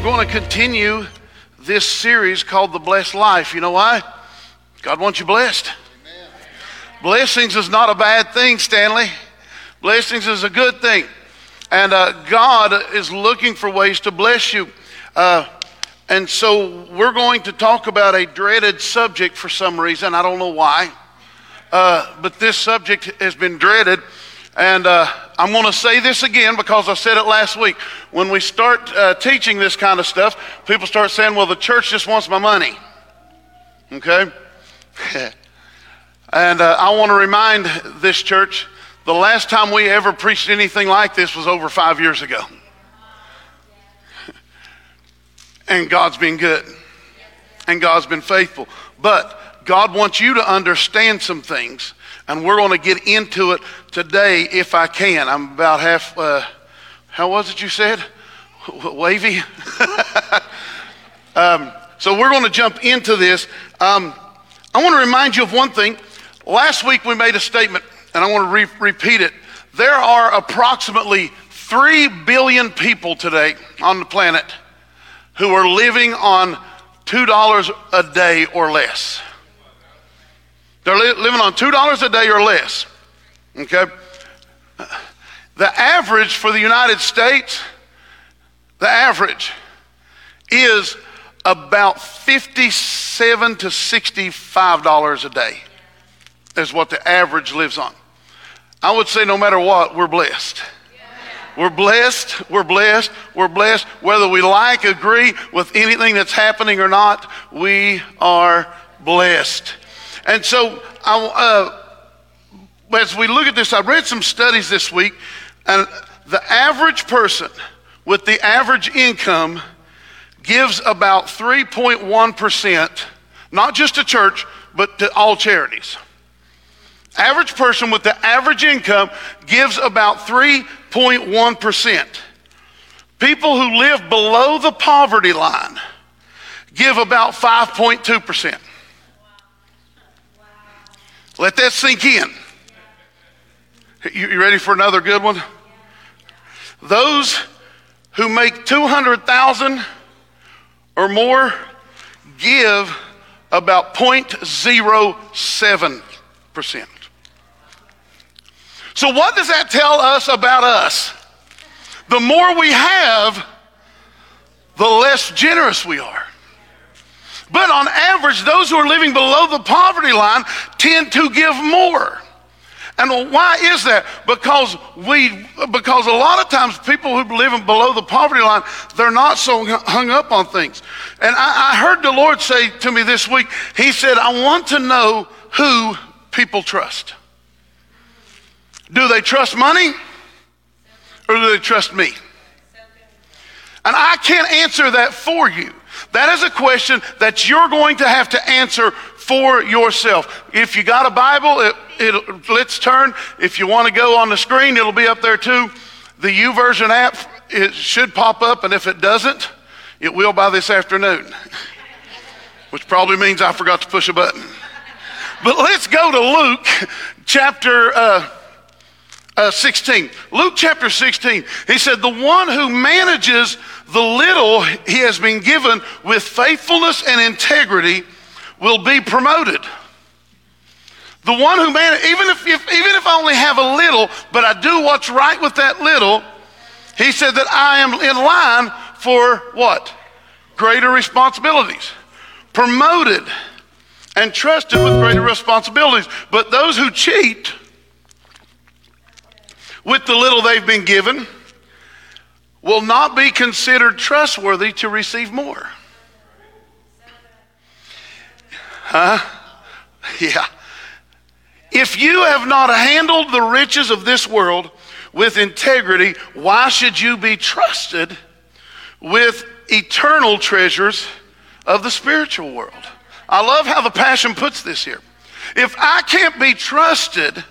We are going to continue this series called The Blessed Life. You know why? God wants you blessed. Blessings is not a bad thing, Stanley. Blessings is a good thing. And uh, God is looking for ways to bless you. Uh, and so we're going to talk about a dreaded subject for some reason. I don't know why. Uh, but this subject has been dreaded. And uh, I'm going to say this again because I said it last week. When we start uh, teaching this kind of stuff, people start saying, well, the church just wants my money. Okay? and uh, I want to remind this church the last time we ever preached anything like this was over five years ago. and God's been good. And God's been faithful. But God wants you to understand some things, and we're going to get into it today if I can. I'm about half, uh, how was it you said? Wavy? um, so we're going to jump into this. Um, I want to remind you of one thing. Last week we made a statement, and I want to re- repeat it. There are approximately 3 billion people today on the planet who are living on $2 a day or less. They're li- living on $2 a day or less. Okay? The average for the United States, the average is about 57 to $65 a day, is what the average lives on. I would say no matter what, we're blessed. We're blessed, we're blessed, we're blessed. Whether we like, agree with anything that's happening or not, we are blessed. And so, I, uh, as we look at this, I read some studies this week, and the average person with the average income gives about 3.1%, not just to church, but to all charities. Average person with the average income gives about 3.1%. People who live below the poverty line give about 5.2%. Let that sink in. You, ready for another good one? Those who make 200,000 or more give about 0.07%. So, what does that tell us about us? The more we have, the less generous we are. But on average, those who are living below the poverty line tend to give more. And why is that? Because we, because a lot of times people who live below the poverty line, they're not so hung up on things. And I, I heard the Lord say to me this week, He said, I want to know who people trust. Do they trust money or do they trust me? And I can't answer that for you. That is a question that you're going to have to answer for yourself. If you got a Bible, it, it, let's turn. If you want to go on the screen, it'll be up there too. The YouVersion app, it should pop up, and if it doesn't, it will by this afternoon, which probably means I forgot to push a button. But let's go to Luke chapter. Uh, uh, 16. Luke chapter 16, he said, The one who manages the little he has been given with faithfulness and integrity will be promoted. The one who manages, even if, if, even if I only have a little, but I do what's right with that little, he said that I am in line for what? Greater responsibilities. Promoted and trusted with greater responsibilities. But those who cheat, with the little they've been given will not be considered trustworthy to receive more. Huh? Yeah. If you have not handled the riches of this world with integrity, why should you be trusted with eternal treasures of the spiritual world? I love how the Passion puts this here. If I can't be trusted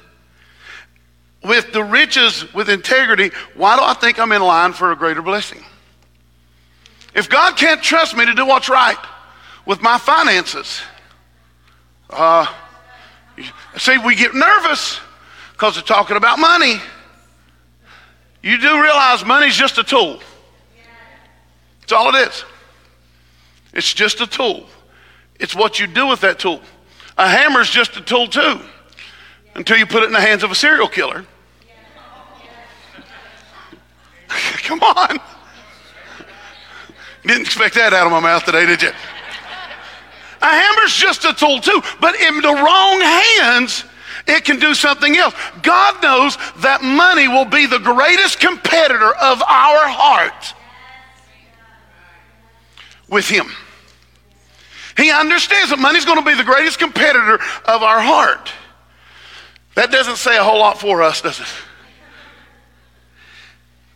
with the riches with integrity, why do I think I'm in line for a greater blessing? If God can't trust me to do what's right with my finances, uh, see, we get nervous because they're talking about money. You do realize money's just a tool. That's all it is. It's just a tool. It's what you do with that tool. A hammer is just a tool, too, until you put it in the hands of a serial killer. Come on. Didn't expect that out of my mouth today, did you? A hammer's just a tool, too, but in the wrong hands, it can do something else. God knows that money will be the greatest competitor of our heart with Him. He understands that money's going to be the greatest competitor of our heart. That doesn't say a whole lot for us, does it?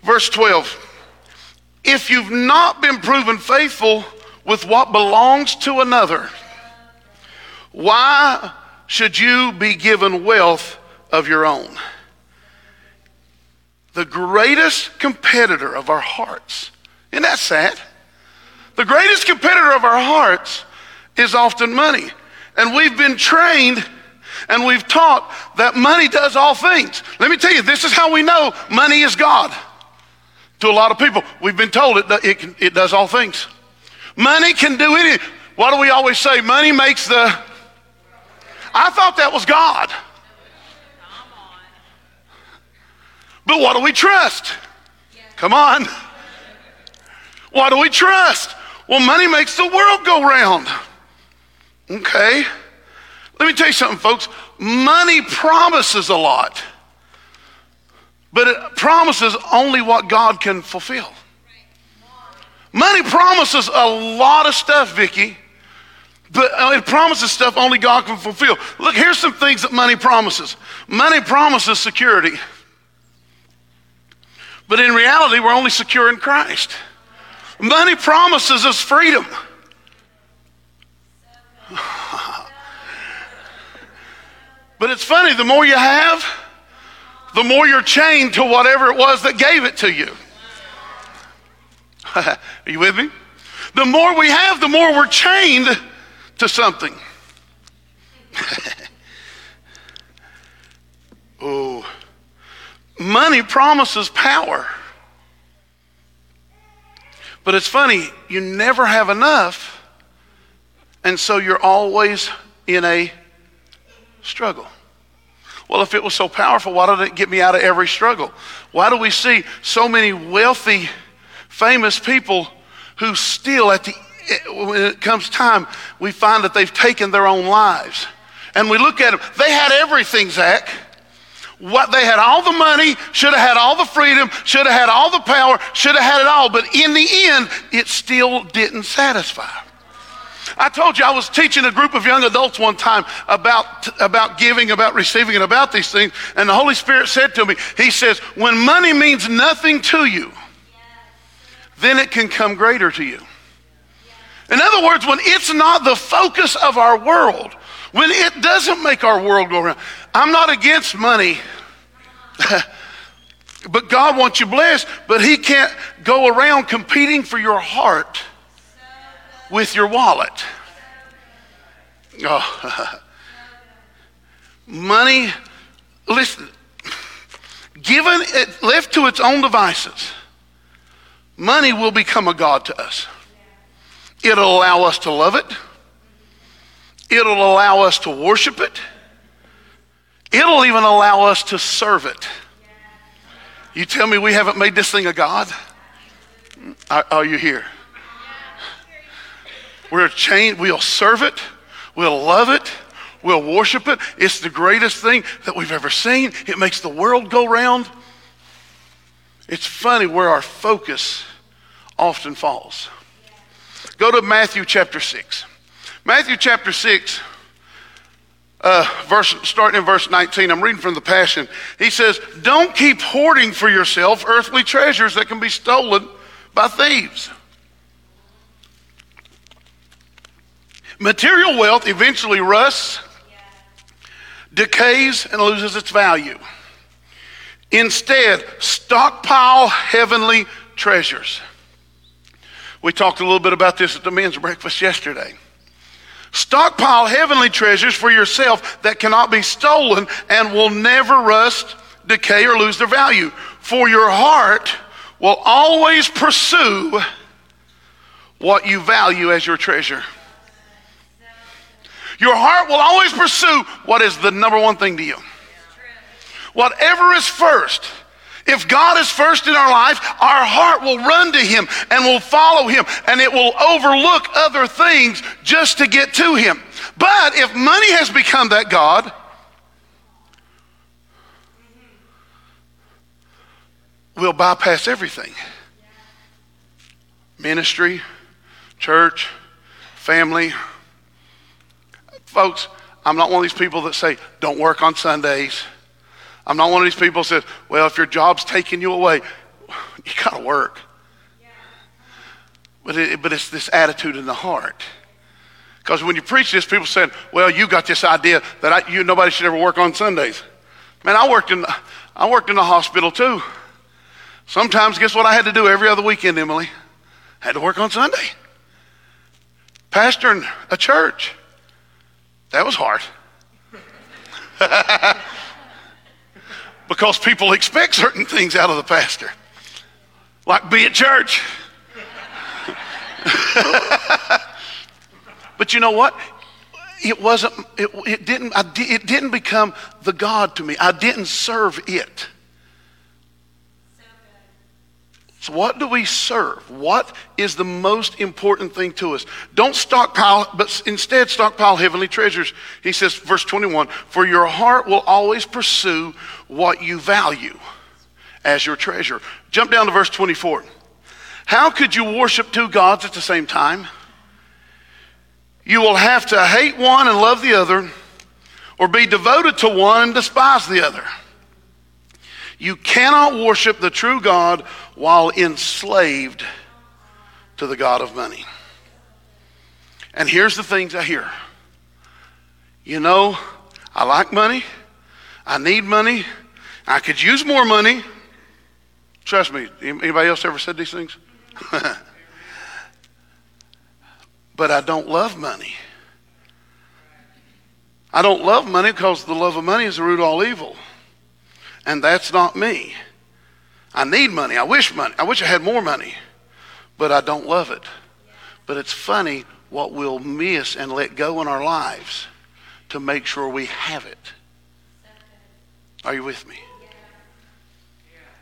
Verse 12 If you've not been proven faithful with what belongs to another, why should you be given wealth of your own? The greatest competitor of our hearts. Isn't that sad? The greatest competitor of our hearts is often money. And we've been trained and we've taught that money does all things. Let me tell you, this is how we know money is God. To a lot of people, we've been told it, it, can, it does all things. Money can do anything. What do we always say? Money makes the. I thought that was God. But what do we trust? Come on. What do we trust? Well, money makes the world go round. Okay. Let me tell you something, folks. Money promises a lot, but it promises only what God can fulfill. Money promises a lot of stuff, Vicki, but uh, it promises stuff only God can fulfill. Look, here's some things that money promises. Money promises security, but in reality, we're only secure in Christ. Money promises us freedom. But it's funny, the more you have, the more you're chained to whatever it was that gave it to you. Are you with me? The more we have, the more we're chained to something. oh, money promises power. But it's funny, you never have enough and so you're always in a struggle. Well, if it was so powerful, why did it get me out of every struggle? Why do we see so many wealthy, famous people who still, at the when it comes time, we find that they've taken their own lives? And we look at them, they had everything, Zach. What they had all the money, should have had all the freedom, should have had all the power, should have had it all, but in the end, it still didn't satisfy. I told you I was teaching a group of young adults one time about, about giving, about receiving, and about these things. And the Holy Spirit said to me, He says, when money means nothing to you, then it can come greater to you. In other words, when it's not the focus of our world, when it doesn't make our world go around, I'm not against money. but God wants you blessed, but He can't go around competing for your heart with your wallet. Oh. Money, listen, given it left to its own devices, money will become a God to us. It'll allow us to love it. It'll allow us to worship it. It'll even allow us to serve it. You tell me we haven't made this thing a God? Are, are you here? We're chained, we'll serve it, we'll love it, we'll worship it. It's the greatest thing that we've ever seen. It makes the world go round. It's funny where our focus often falls. Go to Matthew chapter 6. Matthew chapter 6, uh, verse, starting in verse 19, I'm reading from the Passion. He says, Don't keep hoarding for yourself earthly treasures that can be stolen by thieves. Material wealth eventually rusts, decays, and loses its value. Instead, stockpile heavenly treasures. We talked a little bit about this at the men's breakfast yesterday. Stockpile heavenly treasures for yourself that cannot be stolen and will never rust, decay, or lose their value. For your heart will always pursue what you value as your treasure. Your heart will always pursue what is the number one thing to you. Whatever is first. If God is first in our life, our heart will run to Him and will follow Him and it will overlook other things just to get to Him. But if money has become that God, we'll bypass everything ministry, church, family. Folks, I'm not one of these people that say, don't work on Sundays. I'm not one of these people that says, well, if your job's taking you away, you got to work. But, it, but it's this attitude in the heart. Because when you preach this, people say, well, you got this idea that I, you, nobody should ever work on Sundays. Man, I worked, in, I worked in the hospital too. Sometimes, guess what I had to do every other weekend, Emily? I had to work on Sunday. Pastoring a church. That was hard. because people expect certain things out of the pastor, like be at church. but you know what? It wasn't. It, it didn't. I, it didn't become the God to me. I didn't serve it. So, what do we serve? What is the most important thing to us? Don't stockpile, but instead stockpile heavenly treasures. He says, verse 21 For your heart will always pursue what you value as your treasure. Jump down to verse 24. How could you worship two gods at the same time? You will have to hate one and love the other, or be devoted to one and despise the other. You cannot worship the true God while enslaved to the God of money. And here's the things I hear. You know, I like money. I need money. I could use more money. Trust me, anybody else ever said these things? but I don't love money. I don't love money because the love of money is the root of all evil. And that's not me. I need money. I wish money. I wish I had more money, but I don't love it. But it's funny what we'll miss and let go in our lives to make sure we have it. Are you with me?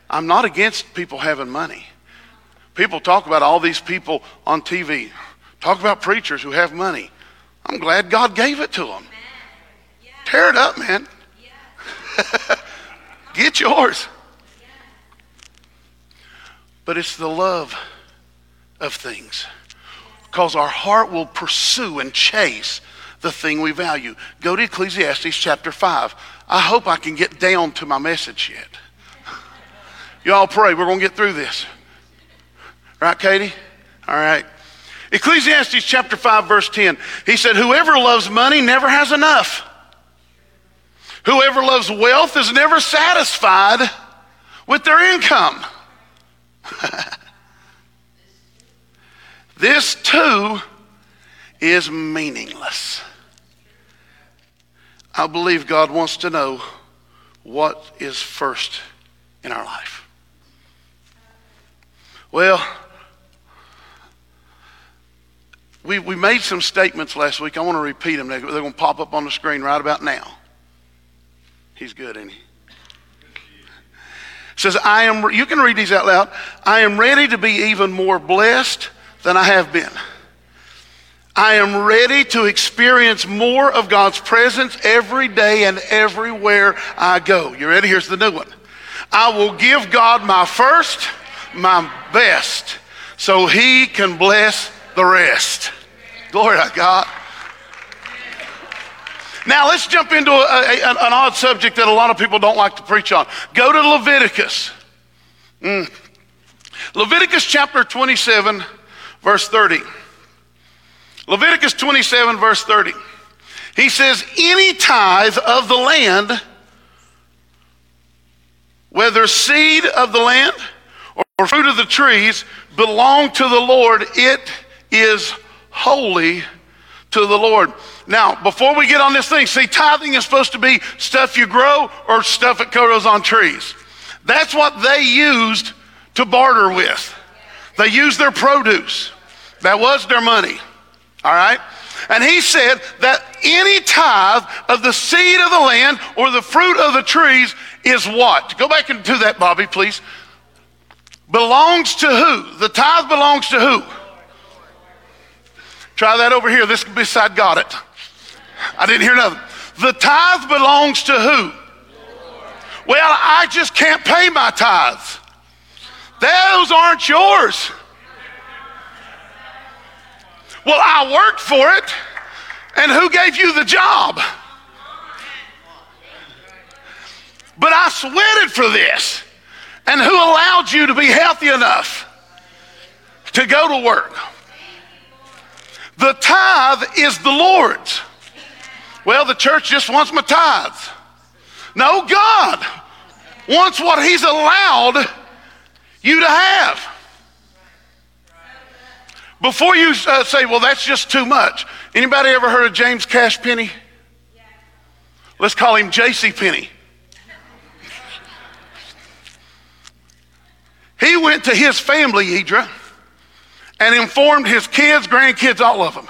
I'm not against people having money. People talk about all these people on TV, talk about preachers who have money. I'm glad God gave it to them. Tear it up, man. Get yours. But it's the love of things. Because our heart will pursue and chase the thing we value. Go to Ecclesiastes chapter 5. I hope I can get down to my message yet. Y'all pray. We're going to get through this. Right, Katie? All right. Ecclesiastes chapter 5, verse 10. He said, Whoever loves money never has enough. Whoever loves wealth is never satisfied with their income. this too is meaningless. I believe God wants to know what is first in our life. Well, we, we made some statements last week. I want to repeat them. They're going to pop up on the screen right about now. He's good, isn't he? says, I am, you can read these out loud. I am ready to be even more blessed than I have been. I am ready to experience more of God's presence every day and everywhere I go. You ready? Here's the new one. I will give God my first, my best, so he can bless the rest. Glory to God. Now let's jump into a, a, an odd subject that a lot of people don't like to preach on. Go to Leviticus. Mm. Leviticus chapter 27, verse 30. Leviticus 27, verse 30. He says, Any tithe of the land, whether seed of the land or fruit of the trees, belong to the Lord. It is holy to the Lord. Now, before we get on this thing, see, tithing is supposed to be stuff you grow or stuff that grows on trees. That's what they used to barter with. They used their produce. That was their money. All right? And he said that any tithe of the seed of the land or the fruit of the trees is what? Go back into that, Bobby, please. Belongs to who? The tithe belongs to who? Try that over here. This beside got it. I didn't hear nothing. The tithe belongs to who? Well, I just can't pay my tithes. Those aren't yours. Well, I worked for it. And who gave you the job? But I sweated for this. And who allowed you to be healthy enough to go to work? The tithe is the Lord's. Well, the church just wants my tithe. No, God wants what He's allowed you to have. Before you uh, say, well, that's just too much. Anybody ever heard of James Cash Penney? Let's call him J.C. Penney. he went to his family, Idra, and informed his kids, grandkids, all of them,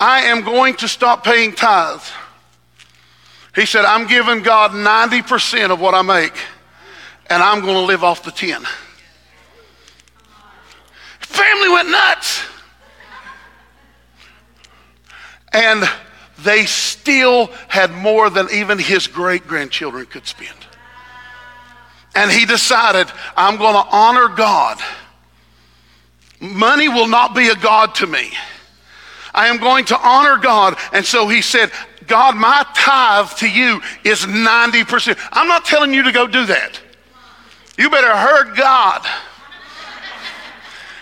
I am going to stop paying tithes. He said, I'm giving God 90% of what I make, and I'm going to live off the 10. Family went nuts. And they still had more than even his great grandchildren could spend. And he decided, I'm going to honor God. Money will not be a God to me. I am going to honor God. And so he said, God, my tithe to you is 90%. I'm not telling you to go do that. You better heard God.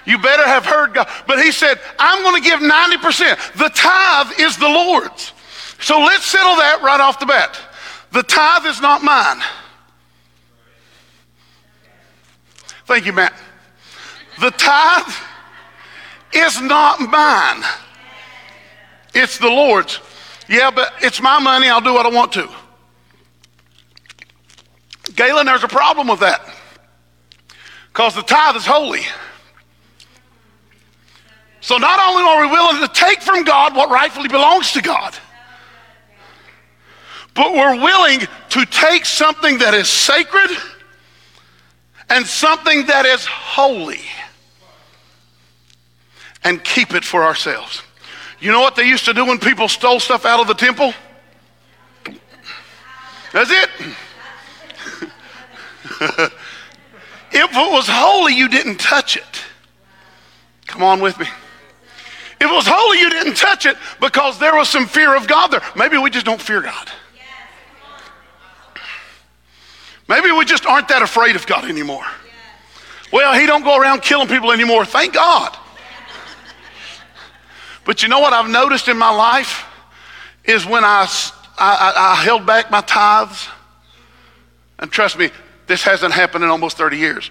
You better have heard God. But he said, I'm going to give 90%. The tithe is the Lord's. So let's settle that right off the bat. The tithe is not mine. Thank you, Matt. The tithe is not mine. It's the Lord's. Yeah, but it's my money. I'll do what I want to. Galen, there's a problem with that. Because the tithe is holy. So not only are we willing to take from God what rightfully belongs to God, but we're willing to take something that is sacred and something that is holy and keep it for ourselves. You know what they used to do when people stole stuff out of the temple? That's it. if it was holy, you didn't touch it. Come on with me. If it was holy, you didn't touch it because there was some fear of God there. Maybe we just don't fear God. Maybe we just aren't that afraid of God anymore. Well, he don't go around killing people anymore. Thank God. But you know what I've noticed in my life is when I, I, I held back my tithes, and trust me, this hasn't happened in almost 30 years.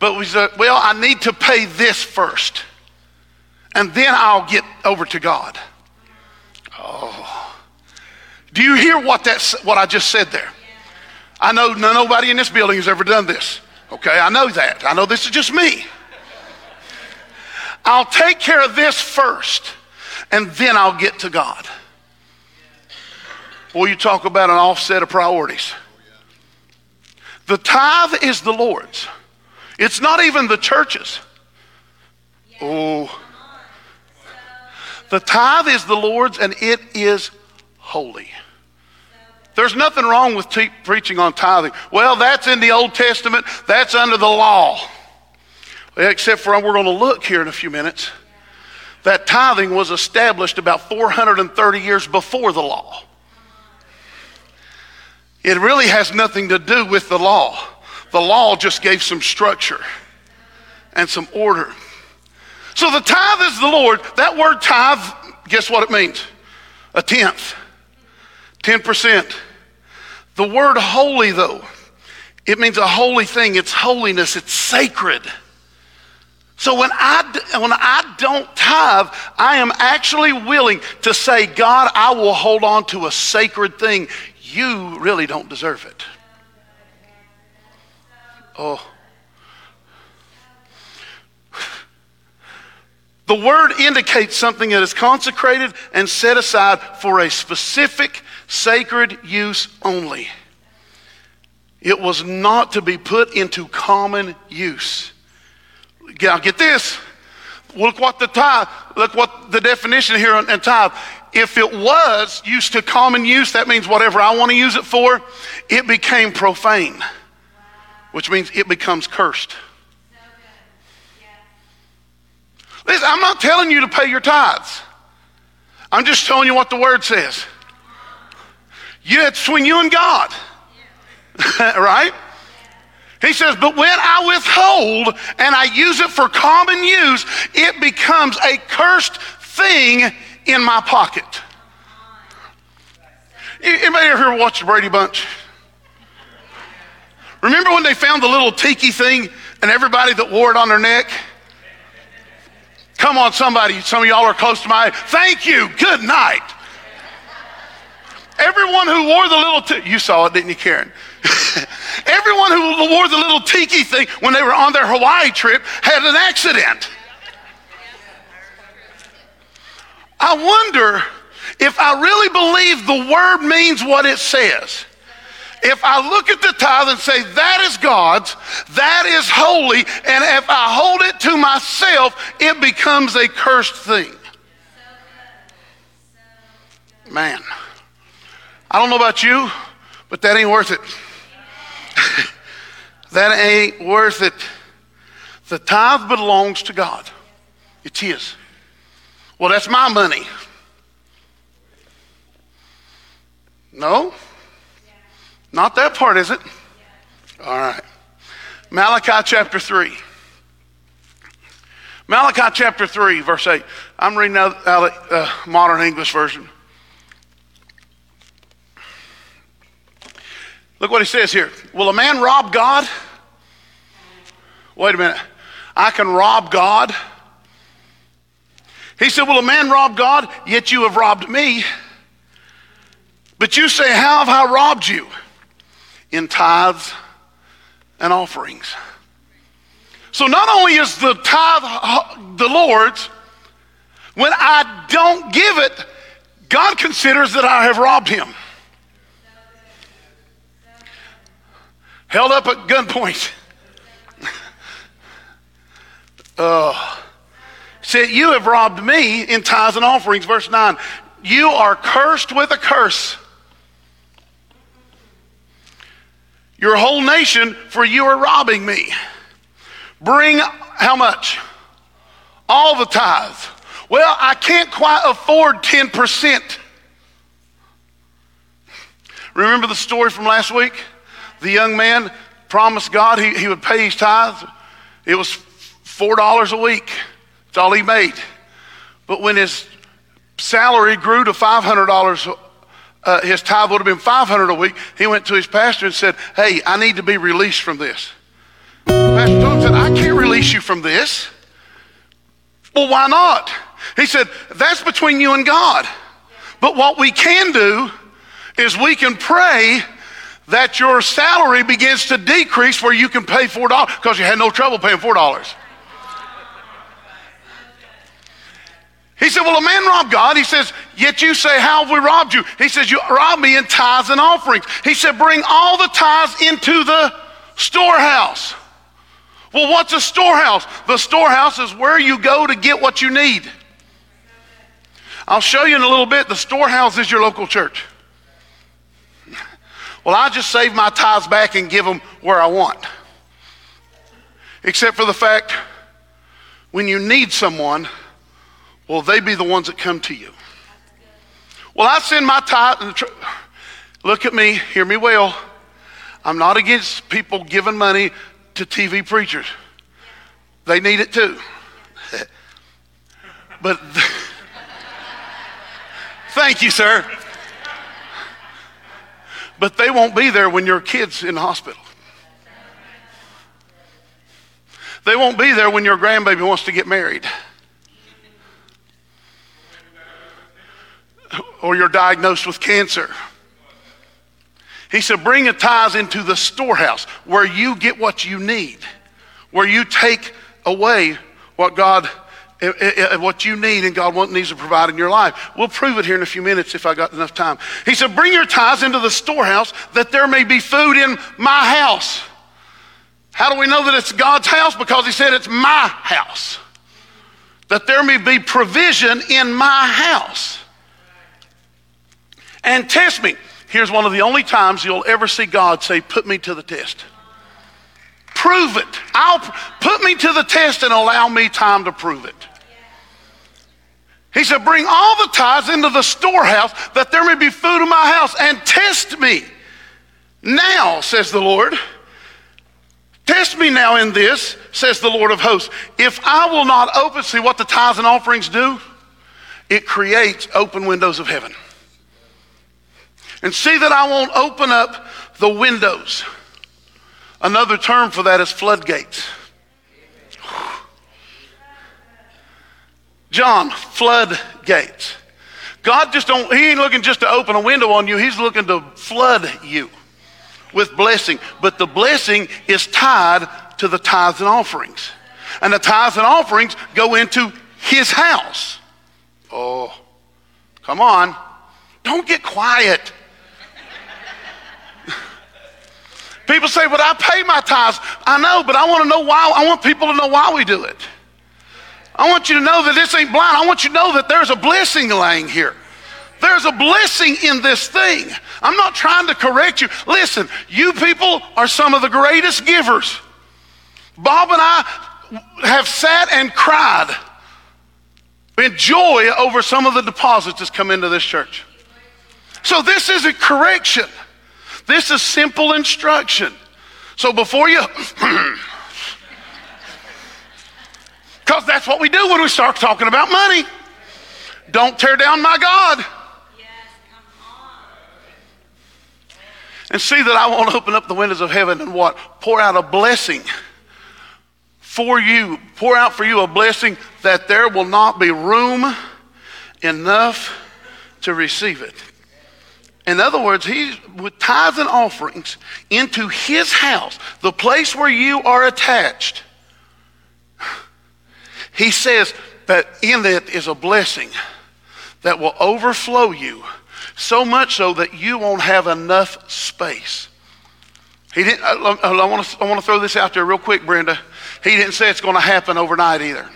But we said, well, I need to pay this first and then I'll get over to God. Oh. Do you hear what, that's, what I just said there? I know nobody in this building has ever done this. Okay, I know that. I know this is just me. I'll take care of this first, and then I'll get to God. Boy, you talk about an offset of priorities. The tithe is the Lord's. It's not even the church's. Oh, the tithe is the Lord's and it is holy. There's nothing wrong with te- preaching on tithing. Well, that's in the Old Testament, that's under the law. Except for we're going to look here in a few minutes. That tithing was established about 430 years before the law. It really has nothing to do with the law. The law just gave some structure and some order. So the tithe is the Lord. That word tithe, guess what it means? A tenth, 10%. The word holy, though, it means a holy thing. It's holiness, it's sacred. So when I, when I don't tithe, I am actually willing to say, God, I will hold on to a sacred thing. You really don't deserve it. Oh. The word indicates something that is consecrated and set aside for a specific sacred use only. It was not to be put into common use. Now get this. Look what the tithe, look what the definition here in tithe. If it was used to common use, that means whatever I want to use it for, it became profane, which means it becomes cursed. Listen, I'm not telling you to pay your tithes. I'm just telling you what the word says. You, it's between you and God. right? He says, but when I withhold and I use it for common use, it becomes a cursed thing in my pocket. Anybody ever watch the Brady Bunch? Remember when they found the little tiki thing and everybody that wore it on their neck? Come on, somebody. Some of y'all are close to my. Thank you. Good night. Everyone who wore the little, t- you saw it, didn't you, Karen? Everyone who wore the little tiki thing when they were on their Hawaii trip had an accident. I wonder if I really believe the word means what it says. If I look at the tithe and say, that is God's, that is holy, and if I hold it to myself, it becomes a cursed thing. Man, I don't know about you, but that ain't worth it. that ain't worth it. The tithe belongs to God. It's His. Well, that's my money. No? Not that part, is it? All right. Malachi chapter 3. Malachi chapter 3, verse 8. I'm reading out, out uh, modern English version. Look what he says here. Will a man rob God? Wait a minute. I can rob God? He said, Will a man rob God? Yet you have robbed me. But you say, How have I robbed you? In tithes and offerings. So not only is the tithe the Lord's, when I don't give it, God considers that I have robbed him. Held up at gunpoint. uh, said, You have robbed me in tithes and offerings. Verse 9. You are cursed with a curse. Your whole nation, for you are robbing me. Bring how much? All the tithes. Well, I can't quite afford 10%. Remember the story from last week? The young man promised God he, he would pay his tithes. It was $4 a week. That's all he made. But when his salary grew to $500 uh, his tithe would have been 500 a week. He went to his pastor and said, Hey, I need to be released from this. Pastor Tom said, I can't release you from this. Well, why not? He said, That's between you and God. But what we can do is we can pray that your salary begins to decrease where you can pay $4 because you had no trouble paying $4. He said, Well, a man robbed God. He says, Yet you say, How have we robbed you? He says, You robbed me in tithes and offerings. He said, Bring all the tithes into the storehouse. Well, what's a storehouse? The storehouse is where you go to get what you need. I'll show you in a little bit. The storehouse is your local church. Well, I just save my tithes back and give them where I want. Except for the fact when you need someone, will they be the ones that come to you? Well, I send my tithe. Look at me, hear me well. I'm not against people giving money to TV preachers. They need it too. but thank you, sir. But they won't be there when your kid's in the hospital. They won't be there when your grandbaby wants to get married. or you're diagnosed with cancer. He said, Bring a tithes into the storehouse where you get what you need, where you take away what God what you need and God needs to provide in your life. We'll prove it here in a few minutes if I got enough time. He said, Bring your tithes into the storehouse that there may be food in my house. How do we know that it's God's house? Because he said it's my house. That there may be provision in my house. And test me. Here's one of the only times you'll ever see God say, Put me to the test. Prove it. I'll put me to the test and allow me time to prove it. He said, Bring all the tithes into the storehouse that there may be food in my house and test me. Now, says the Lord. Test me now in this, says the Lord of hosts. If I will not open, see what the tithes and offerings do? It creates open windows of heaven. And see that I won't open up the windows. Another term for that is floodgates. John, floodgates. God just don't, he ain't looking just to open a window on you, he's looking to flood you with blessing. But the blessing is tied to the tithes and offerings. And the tithes and offerings go into his house. Oh, come on. Don't get quiet. People say, but I pay my tithes. I know, but I want to know why. I want people to know why we do it. I want you to know that this ain't blind. I want you to know that there's a blessing laying here. There's a blessing in this thing. I'm not trying to correct you. Listen, you people are some of the greatest givers. Bob and I have sat and cried in joy over some of the deposits that's come into this church. So this isn't correction. This is simple instruction. So before you, because that's what we do when we start talking about money. Don't tear down my God. and see that I won't open up the windows of heaven and what? Pour out a blessing for you. Pour out for you a blessing that there will not be room enough to receive it. In other words, he with tithes and offerings into his house, the place where you are attached. He says that in it is a blessing that will overflow you so much so that you won't have enough space. He didn't, I, I want to, I want to throw this out there real quick, Brenda. He didn't say it's going to happen overnight either.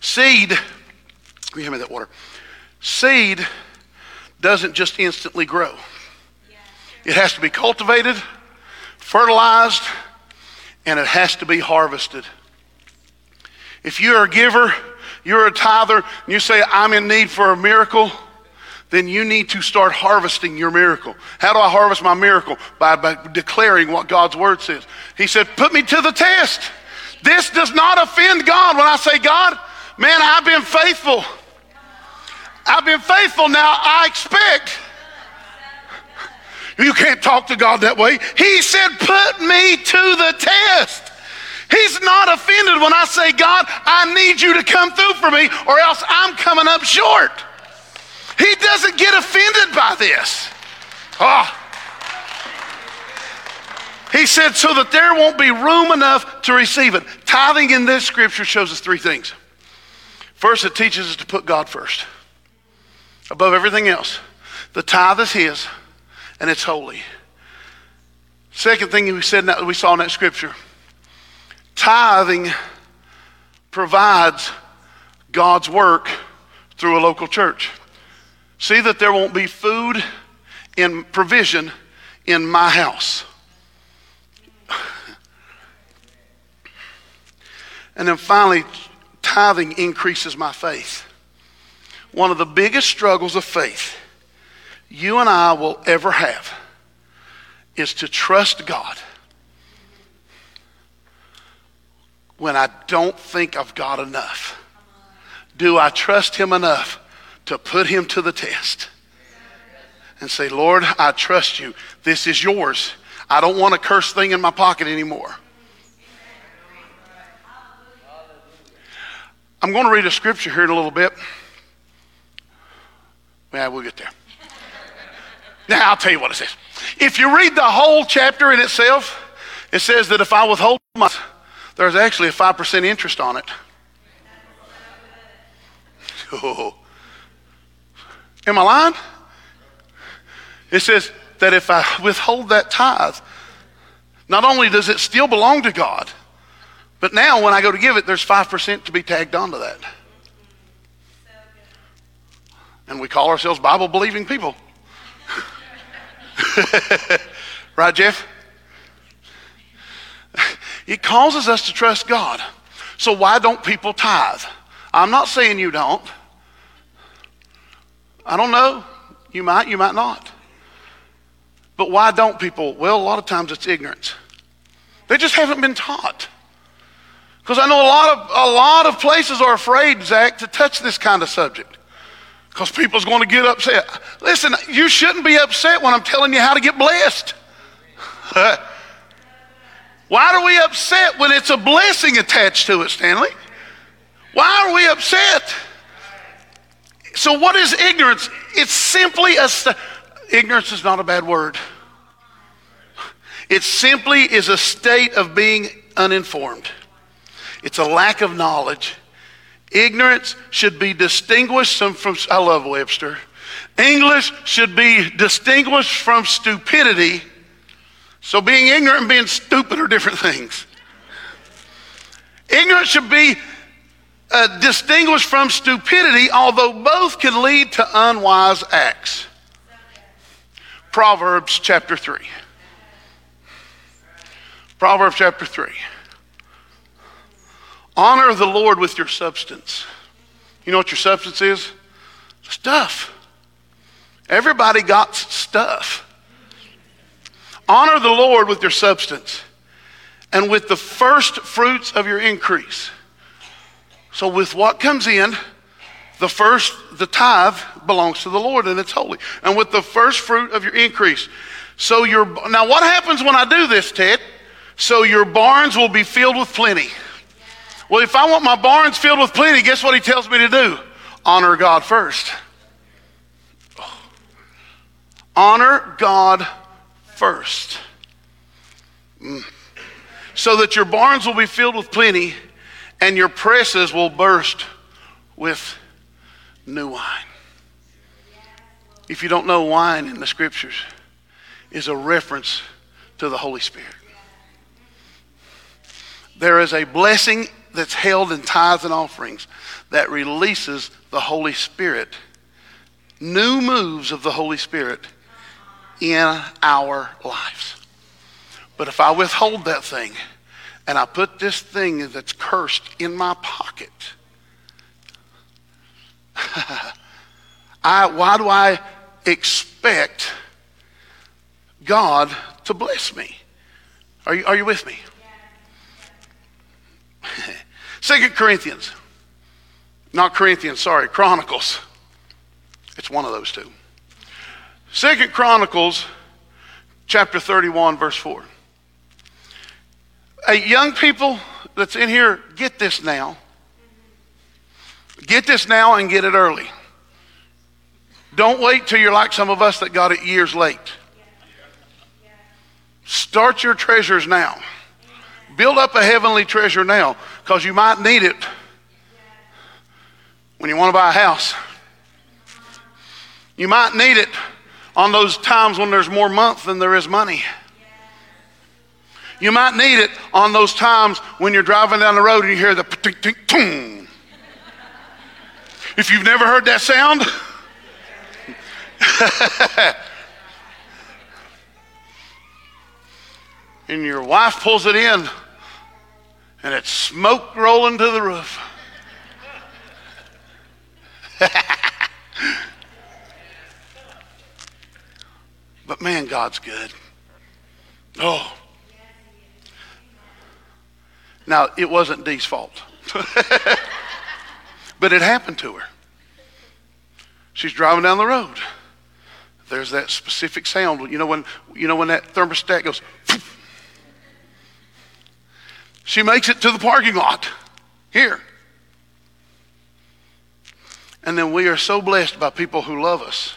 Seed, give me that water. Seed doesn't just instantly grow. It has to be cultivated, fertilized, and it has to be harvested. If you're a giver, you're a tither, and you say, I'm in need for a miracle, then you need to start harvesting your miracle. How do I harvest my miracle? By, by declaring what God's word says. He said, Put me to the test. This does not offend God when I say, God, man, I've been faithful. I've been faithful now. I expect. You can't talk to God that way. He said, Put me to the test. He's not offended when I say, God, I need you to come through for me, or else I'm coming up short. He doesn't get offended by this. Oh. He said, so that there won't be room enough to receive it. Tithing in this scripture shows us three things. First, it teaches us to put God first, above everything else. The tithe is His, and it's holy. Second thing we said that we saw in that scripture Tithing provides God's work through a local church. See that there won't be food in provision in my house. And then finally, tithing increases my faith. One of the biggest struggles of faith you and I will ever have is to trust God when I don't think I've got enough? Do I trust Him enough to put Him to the test and say, Lord, I trust you. This is yours. I don't want a cursed thing in my pocket anymore. I'm going to read a scripture here in a little bit. Yeah, we'll get there. Now, I'll tell you what it says. If you read the whole chapter in itself, it says that if I withhold my there's actually a 5% interest on it. Oh. Am I lying? It says that if I withhold that tithe, not only does it still belong to God, but now when I go to give it, there's 5% to be tagged onto that. And we call ourselves Bible believing people. right, Jeff? It causes us to trust God. So why don't people tithe? I'm not saying you don't. I don't know. You might, you might not. But why don't people? Well, a lot of times it's ignorance. They just haven't been taught. Because I know a lot of a lot of places are afraid, Zach, to touch this kind of subject. Because people's going to get upset. Listen, you shouldn't be upset when I'm telling you how to get blessed. Why are we upset when it's a blessing attached to it, Stanley? Why are we upset? So, what is ignorance? It's simply a. St- ignorance is not a bad word. It simply is a state of being uninformed. It's a lack of knowledge. Ignorance should be distinguished from, I love Webster. English should be distinguished from stupidity. So being ignorant and being stupid are different things. Ignorance should be uh, distinguished from stupidity, although both can lead to unwise acts. Proverbs chapter 3. Proverbs chapter 3. Honor the Lord with your substance. You know what your substance is? Stuff. Everybody got stuff. Honor the Lord with your substance and with the first fruits of your increase. So, with what comes in, the first, the tithe belongs to the Lord and it's holy. And with the first fruit of your increase. So, your, now what happens when I do this, Ted? So, your barns will be filled with plenty. Well, if I want my barns filled with plenty, guess what he tells me to do? Honor God first. Honor God first. Mm. So that your barns will be filled with plenty and your presses will burst with new wine. If you don't know, wine in the scriptures is a reference to the Holy Spirit. There is a blessing that's held in tithes and offerings that releases the Holy Spirit, new moves of the Holy Spirit in our lives. But if I withhold that thing and I put this thing that's cursed in my pocket, I, why do I expect God to bless me? Are you, are you with me? Second Corinthians. Not Corinthians, sorry, Chronicles. It's one of those two. Second Chronicles chapter 31, verse 4. Hey, young people that's in here, get this now. Get this now and get it early. Don't wait till you're like some of us that got it years late. Start your treasures now. Build up a heavenly treasure now because you might need it when you want to buy a house. You might need it on those times when there's more month than there is money. You might need it on those times when you're driving down the road and you hear the tink tink toom. If you've never heard that sound, and your wife pulls it in and it's smoke rolling to the roof. but man, God's good. Oh. Now, it wasn't Dee's fault, but it happened to her. She's driving down the road. There's that specific sound. You know when, you know when that thermostat goes, she makes it to the parking lot here. And then we are so blessed by people who love us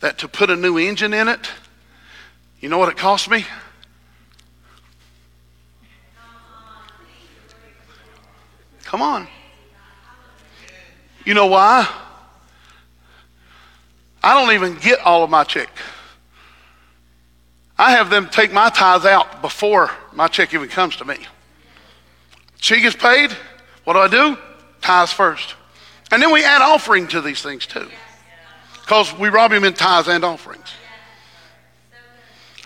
that to put a new engine in it, you know what it cost me? Come on. You know why? I don't even get all of my check. I have them take my tithes out before my check even comes to me. She gets paid. What do I do? Tithes first. And then we add offering to these things too. Because we rob him in tithes and offerings.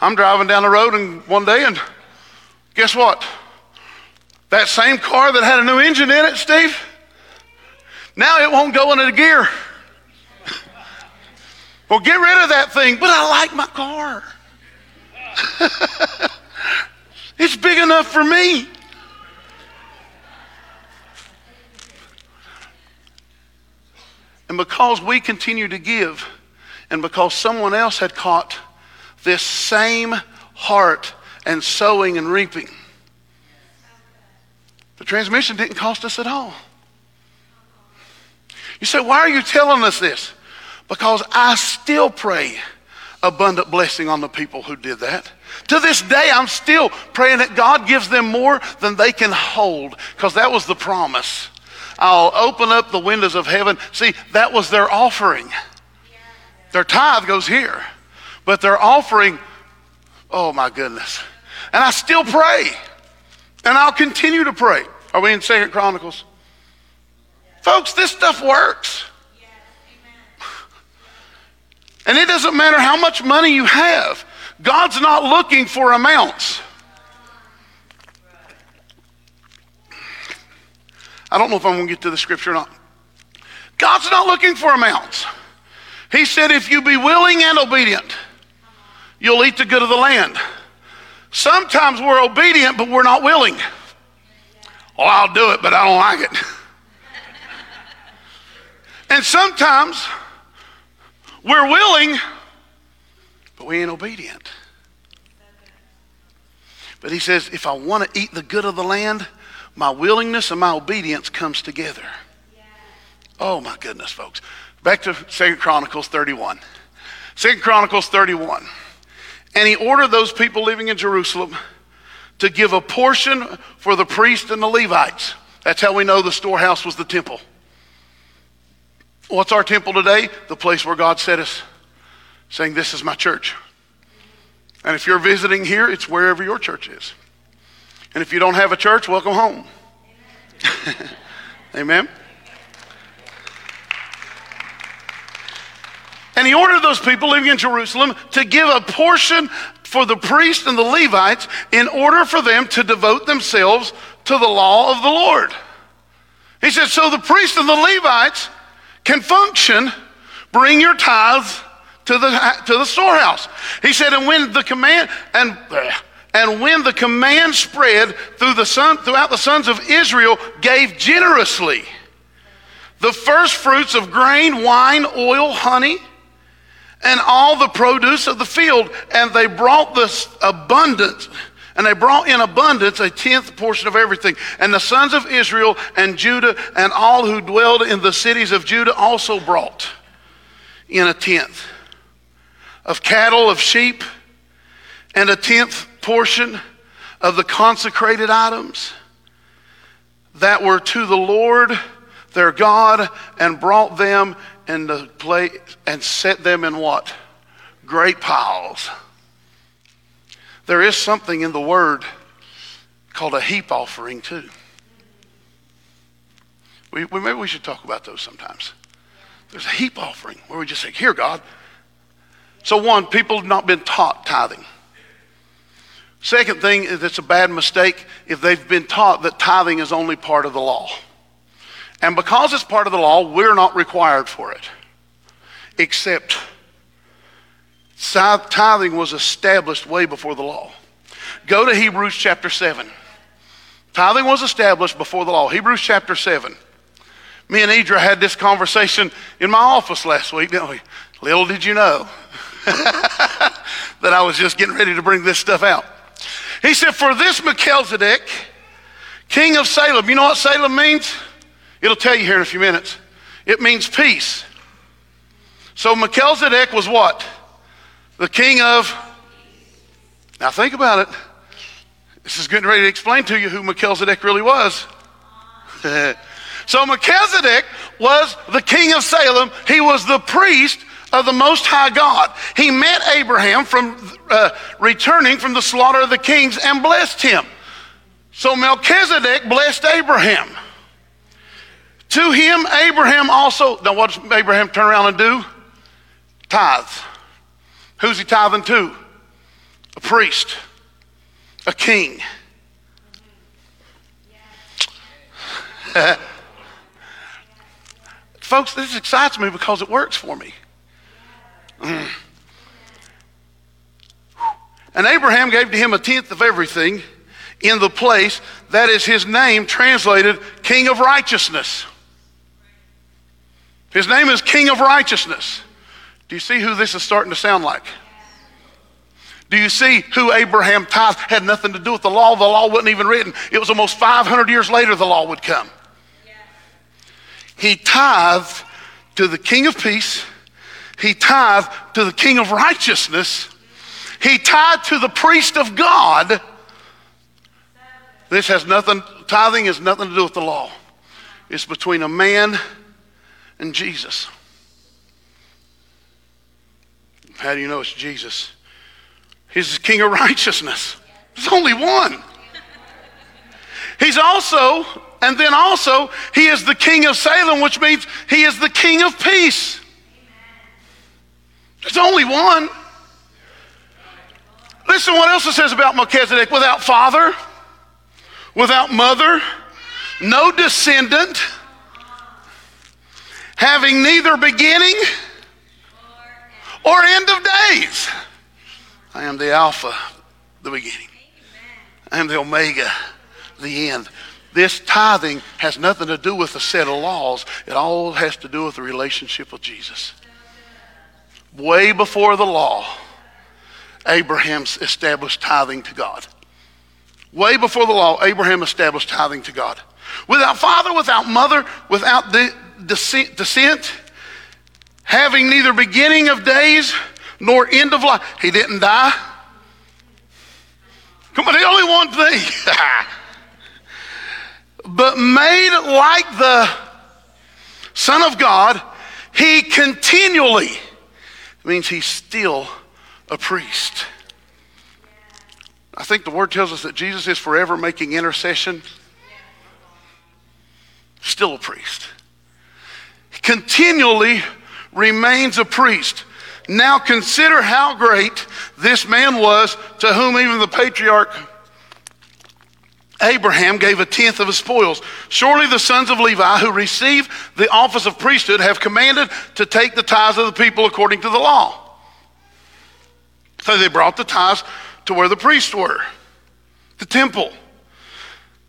I'm driving down the road and one day and guess what? That same car that had a new engine in it, Steve, now it won't go into the gear. well, get rid of that thing, but I like my car. it's big enough for me. And because we continue to give, and because someone else had caught this same heart and sowing and reaping, the transmission didn't cost us at all. You say, why are you telling us this? Because I still pray abundant blessing on the people who did that. To this day, I'm still praying that God gives them more than they can hold, because that was the promise. I'll open up the windows of heaven. See, that was their offering. Their tithe goes here, but their offering, oh my goodness. And I still pray, and I'll continue to pray. Are we in Second Chronicles? Folks, this stuff works. And it doesn't matter how much money you have. God's not looking for amounts. I don't know if I'm going to get to the scripture or not. God's not looking for amounts. He said, if you be willing and obedient, you'll eat the good of the land. Sometimes we're obedient, but we're not willing. Well, I'll do it, but I don't like it. and sometimes we're willing, but we ain't obedient. But he says, if I want to eat the good of the land, my willingness and my obedience comes together. Oh my goodness, folks. Back to Second Chronicles 31. Second Chronicles 31. And he ordered those people living in Jerusalem to give a portion for the priests and the Levites. That's how we know the storehouse was the temple. What's our temple today? The place where God set us, saying, This is my church. And if you're visiting here, it's wherever your church is. And if you don't have a church, welcome home. Amen. Amen. And he ordered those people living in Jerusalem to give a portion for the priests and the Levites in order for them to devote themselves to the law of the Lord. He said, So the priests and the Levites can function, bring your tithes to the, to the storehouse. He said, and when the command, and, and when the command spread through the son, throughout the sons of Israel, gave generously the first fruits of grain, wine, oil, honey, and all the produce of the field, and they brought this abundance and they brought in abundance a tenth portion of everything. And the sons of Israel and Judah and all who dwelled in the cities of Judah also brought in a tenth of cattle, of sheep, and a tenth portion of the consecrated items that were to the Lord their God and brought them in the place and set them in what? Great piles. There is something in the word called a heap offering, too. We, we, maybe we should talk about those sometimes. There's a heap offering where we just say, Here, God. So, one, people have not been taught tithing. Second thing is it's a bad mistake if they've been taught that tithing is only part of the law. And because it's part of the law, we're not required for it. Except Tithing was established way before the law. Go to Hebrews chapter 7. Tithing was established before the law. Hebrews chapter 7. Me and Idra had this conversation in my office last week, didn't we? Little did you know that I was just getting ready to bring this stuff out. He said, For this Melchizedek, king of Salem, you know what Salem means? It'll tell you here in a few minutes. It means peace. So Melchizedek was what? The king of. Now think about it. This is getting ready to explain to you who Melchizedek really was. so Melchizedek was the king of Salem. He was the priest of the Most High God. He met Abraham from uh, returning from the slaughter of the kings and blessed him. So Melchizedek blessed Abraham. To him, Abraham also. Now, what does Abraham turn around and do? Tithes. Who's he tithing to? A priest, a king. Folks, this excites me because it works for me. And Abraham gave to him a tenth of everything in the place that is his name translated King of Righteousness. His name is King of Righteousness. Do you see who this is starting to sound like? Do you see who Abraham tithed had nothing to do with the law? The law wasn't even written. It was almost 500 years later the law would come. He tithed to the King of Peace. He tithed to the King of Righteousness. He tithed to the priest of God. This has nothing, tithing has nothing to do with the law. It's between a man and Jesus. How do you know it's Jesus? He's the King of righteousness. There's only one. He's also, and then also, he is the King of Salem, which means he is the King of peace. There's only one. Listen what else it says about Melchizedek without father, without mother, no descendant, having neither beginning or end of days. I am the Alpha, the beginning. I am the Omega, the end. This tithing has nothing to do with a set of laws. It all has to do with the relationship with Jesus. Way before the law, Abraham established tithing to God. Way before the law, Abraham established tithing to God. Without father, without mother, without de- descent, having neither beginning of days nor end of life. He didn't die. Come on, the only one thing. but made like the Son of God, he continually means he's still a priest. I think the word tells us that Jesus is forever making intercession. Still a priest. Continually remains a priest. Now consider how great this man was to whom even the patriarch Abraham gave a tenth of his spoils. Surely the sons of Levi who receive the office of priesthood have commanded to take the tithes of the people according to the law. So they brought the tithes to where the priests were, the temple.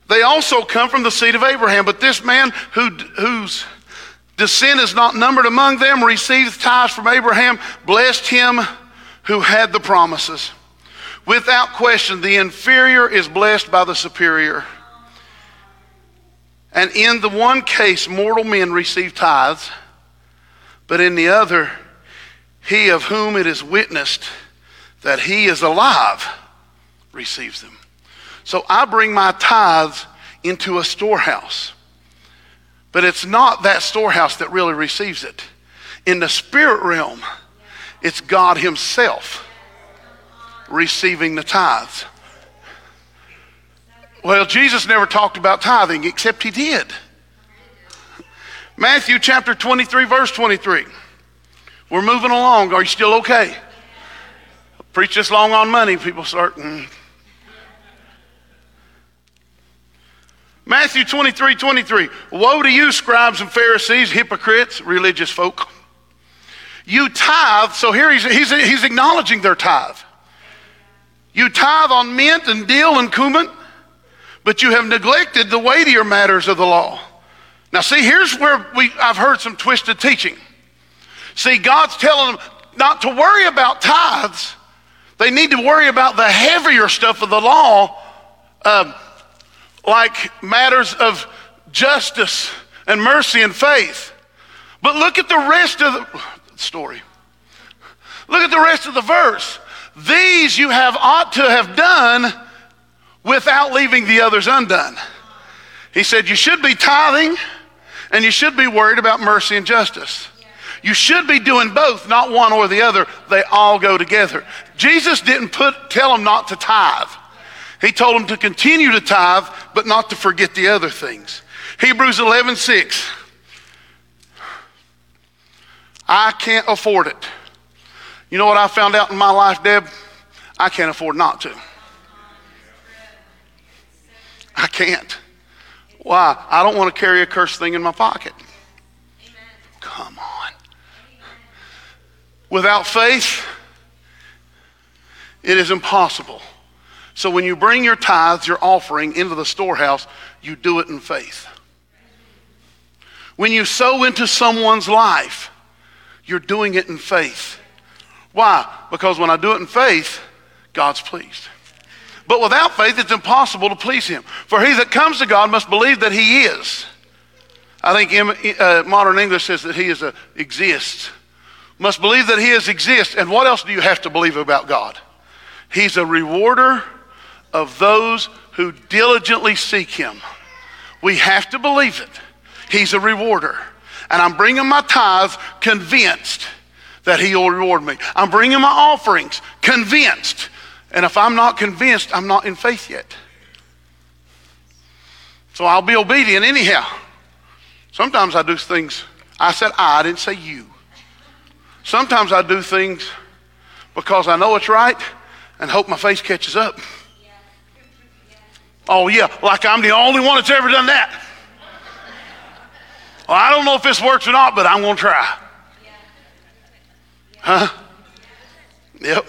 They also come from the seed of Abraham, but this man who, whose descent is not numbered among them received tithes from Abraham, blessed him who had the promises. Without question, the inferior is blessed by the superior. And in the one case, mortal men receive tithes, but in the other, he of whom it is witnessed that he is alive receives them. So I bring my tithes into a storehouse, but it's not that storehouse that really receives it. In the spirit realm, it's God Himself receiving the tithes. Well, Jesus never talked about tithing, except he did. Matthew chapter 23, verse 23. We're moving along. Are you still okay? Preach this long on money, people start. Mm. Matthew 23, 23. Woe to you, scribes and Pharisees, hypocrites, religious folk. You tithe, so here he's, he's, he's acknowledging their tithe. You tithe on mint and dill and cumin, but you have neglected the weightier matters of the law. Now, see, here's where we, I've heard some twisted teaching. See, God's telling them not to worry about tithes. They need to worry about the heavier stuff of the law, um, like matters of justice and mercy and faith. But look at the rest of the story. Look at the rest of the verse. These you have ought to have done without leaving the others undone. He said, You should be tithing and you should be worried about mercy and justice. You should be doing both, not one or the other. They all go together. Jesus didn't put, tell them not to tithe. He told them to continue to tithe, but not to forget the other things. Hebrews 11, 6. I can't afford it. You know what I found out in my life, Deb? I can't afford not to. I can't. Why? I don't want to carry a cursed thing in my pocket. Come on. Without faith, it is impossible. So when you bring your tithes, your offering into the storehouse, you do it in faith. When you sow into someone's life, you're doing it in faith. Why? Because when I do it in faith, God's pleased. But without faith, it's impossible to please Him. For he that comes to God must believe that He is. I think uh, modern English says that He is a, exists. Must believe that He is exists. And what else do you have to believe about God? He's a rewarder of those who diligently seek Him. We have to believe it. He's a rewarder. And I'm bringing my tithes convinced that He will reward me. I'm bringing my offerings convinced and if I'm not convinced, I'm not in faith yet. So I'll be obedient anyhow. Sometimes I do things, I said I, I didn't say you. Sometimes I do things because I know it's right and hope my face catches up. Oh, yeah, like I'm the only one that's ever done that. Well, I don't know if this works or not, but I'm going to try. Huh? Yep.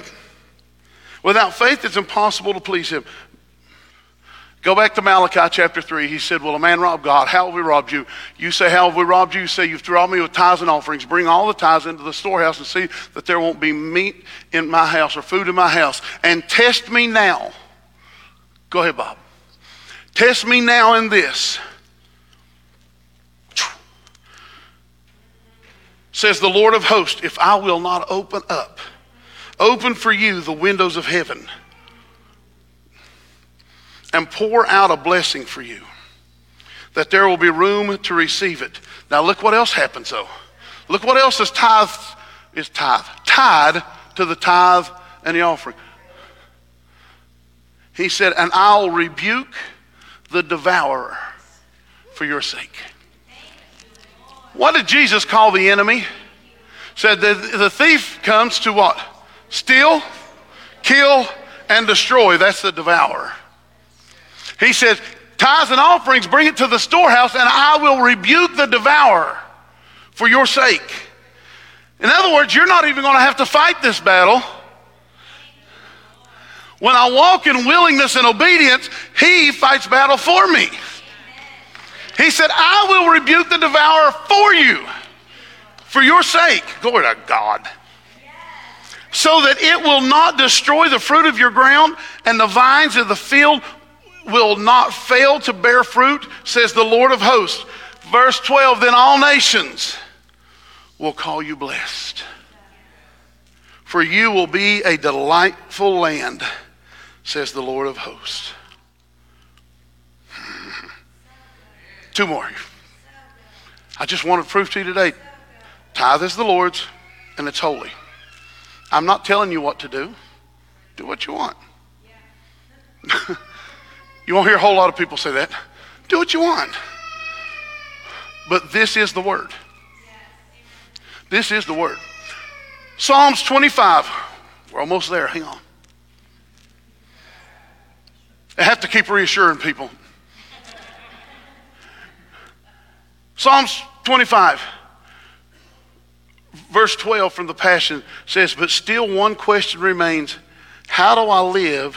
Without faith, it's impossible to please him. Go back to Malachi chapter 3. He said, Will a man rob God? How have we robbed you? You say, How have we robbed you? You say, You've robbed me with tithes and offerings. Bring all the tithes into the storehouse and see that there won't be meat in my house or food in my house. And test me now. Go ahead, Bob. Test me now in this. Says the Lord of hosts, if I will not open up Open for you the windows of heaven and pour out a blessing for you, that there will be room to receive it. Now, look what else happens, though. Look what else is tithe is tithe. Tied to the tithe and the offering. He said, And I'll rebuke the devourer for your sake. What did Jesus call the enemy? Said that the thief comes to what? steal, kill, and destroy. That's the devourer. He says, Tithes and offerings, bring it to the storehouse, and I will rebuke the devourer for your sake. In other words, you're not even going to have to fight this battle. When I walk in willingness and obedience, He fights battle for me. He said, I will rebuke the devourer for you, for your sake. Glory to God so that it will not destroy the fruit of your ground and the vines of the field will not fail to bear fruit, says the Lord of hosts. Verse 12 Then all nations will call you blessed, for you will be a delightful land, says the Lord of hosts. Two more. I just want to prove to you today tithe is the Lord's and it's holy. I'm not telling you what to do. Do what you want. you won't hear a whole lot of people say that. Do what you want. But this is the word. This is the word. Psalms 25. We're almost there. Hang on. I have to keep reassuring people. Psalms 25 verse 12 from the Passion says, But still one question remains How do I live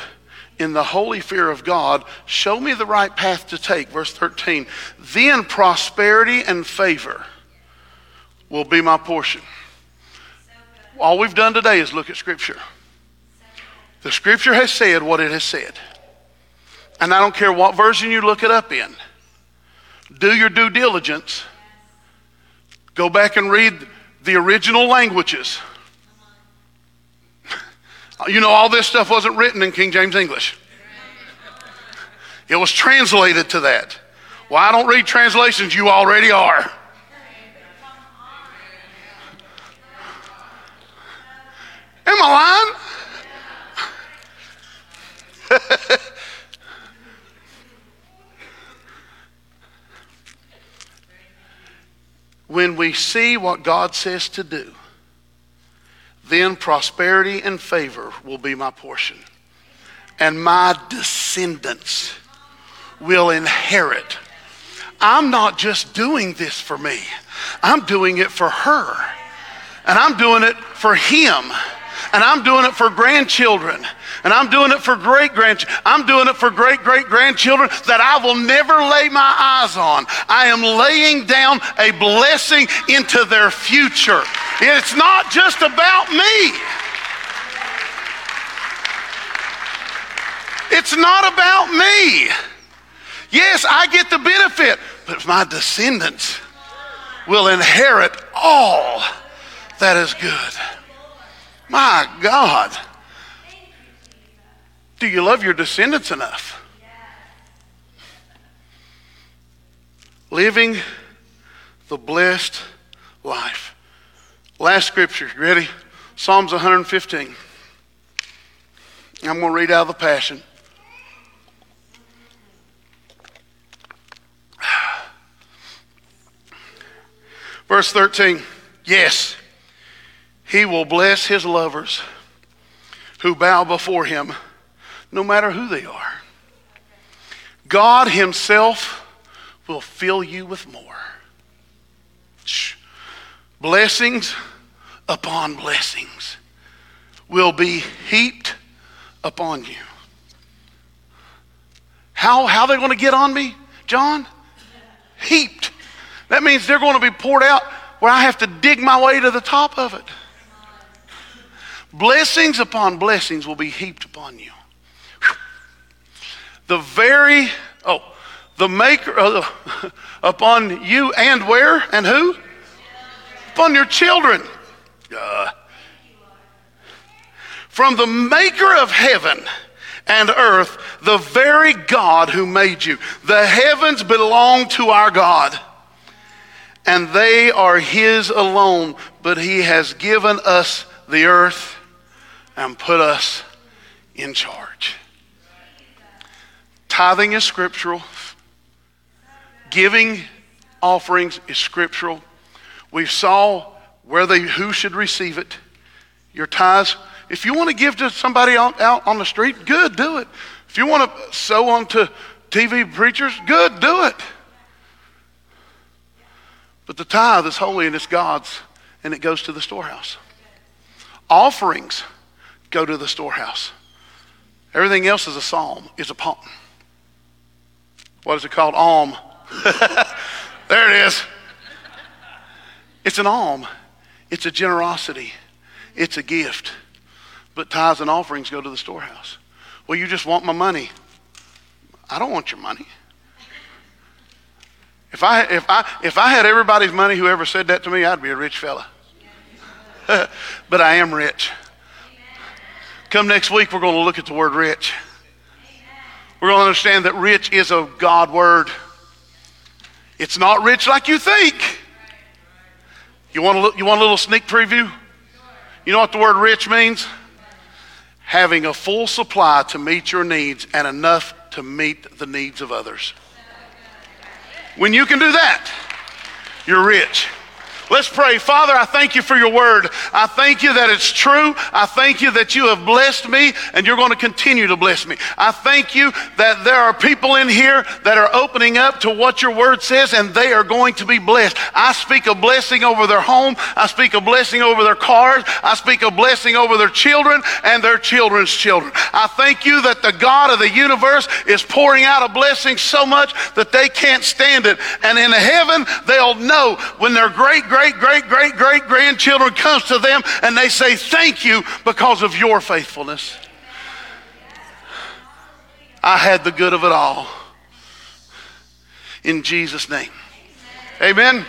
in the holy fear of God? Show me the right path to take. Verse 13. Then prosperity and favor will be my portion. All we've done today is look at Scripture. The Scripture has said what it has said. And I don't care what version you look it up in. Do your due diligence. Go back and read the original languages. You know, all this stuff wasn't written in King James English, it was translated to that. Well, I don't read translations, you already are. Am I lying? when we see what God says to do, then prosperity and favor will be my portion. And my descendants will inherit. I'm not just doing this for me, I'm doing it for her. And I'm doing it for him. And I'm doing it for grandchildren. And I'm doing it for great grandchildren. I'm doing it for great great grandchildren that I will never lay my eyes on. I am laying down a blessing into their future. It's not just about me. It's not about me. Yes, I get the benefit, but my descendants will inherit all that is good. My God. Do you love your descendants enough? Living the blessed life. Last scripture, you ready? Psalms 115. I'm going to read out of the Passion. Verse 13. Yes, he will bless his lovers who bow before him, no matter who they are. God himself will fill you with more. Blessings upon blessings will be heaped upon you. How, how are they going to get on me, John? Heaped. That means they're going to be poured out where I have to dig my way to the top of it. Blessings upon blessings will be heaped upon you. The very, oh, the maker, uh, upon you and where and who? Upon your children. Uh, from the maker of heaven and earth, the very God who made you. The heavens belong to our God, and they are His alone, but He has given us the earth and put us in charge. Tithing is scriptural. Giving offerings is scriptural. We saw where they who should receive it. Your tithes. If you want to give to somebody out, out on the street, good, do it. If you want to sow onto TV preachers, good, do it. But the tithe is holy and it's God's, and it goes to the storehouse. Offerings go to the storehouse. Everything else is a psalm, is a poem. What is it called? Alm. there it is. It's an alm. It's a generosity. It's a gift. But tithes and offerings go to the storehouse. Well, you just want my money. I don't want your money. If I, if I, if I had everybody's money, whoever said that to me, I'd be a rich fella. but I am rich. Come next week, we're going to look at the word rich. We're going to understand that rich is a God word. It's not rich like you think. You want, a, you want a little sneak preview? You know what the word rich means? Having a full supply to meet your needs and enough to meet the needs of others. When you can do that, you're rich. Let's pray. Father, I thank you for your word. I thank you that it's true. I thank you that you have blessed me and you're going to continue to bless me. I thank you that there are people in here that are opening up to what your word says and they are going to be blessed. I speak a blessing over their home. I speak a blessing over their cars. I speak a blessing over their children and their children's children. I thank you that the God of the universe is pouring out a blessing so much that they can't stand it. And in heaven, they'll know when their great great, great, great, great grandchildren comes to them and they say, Thank you because of your faithfulness. I had the good of it all. In Jesus' name. Amen.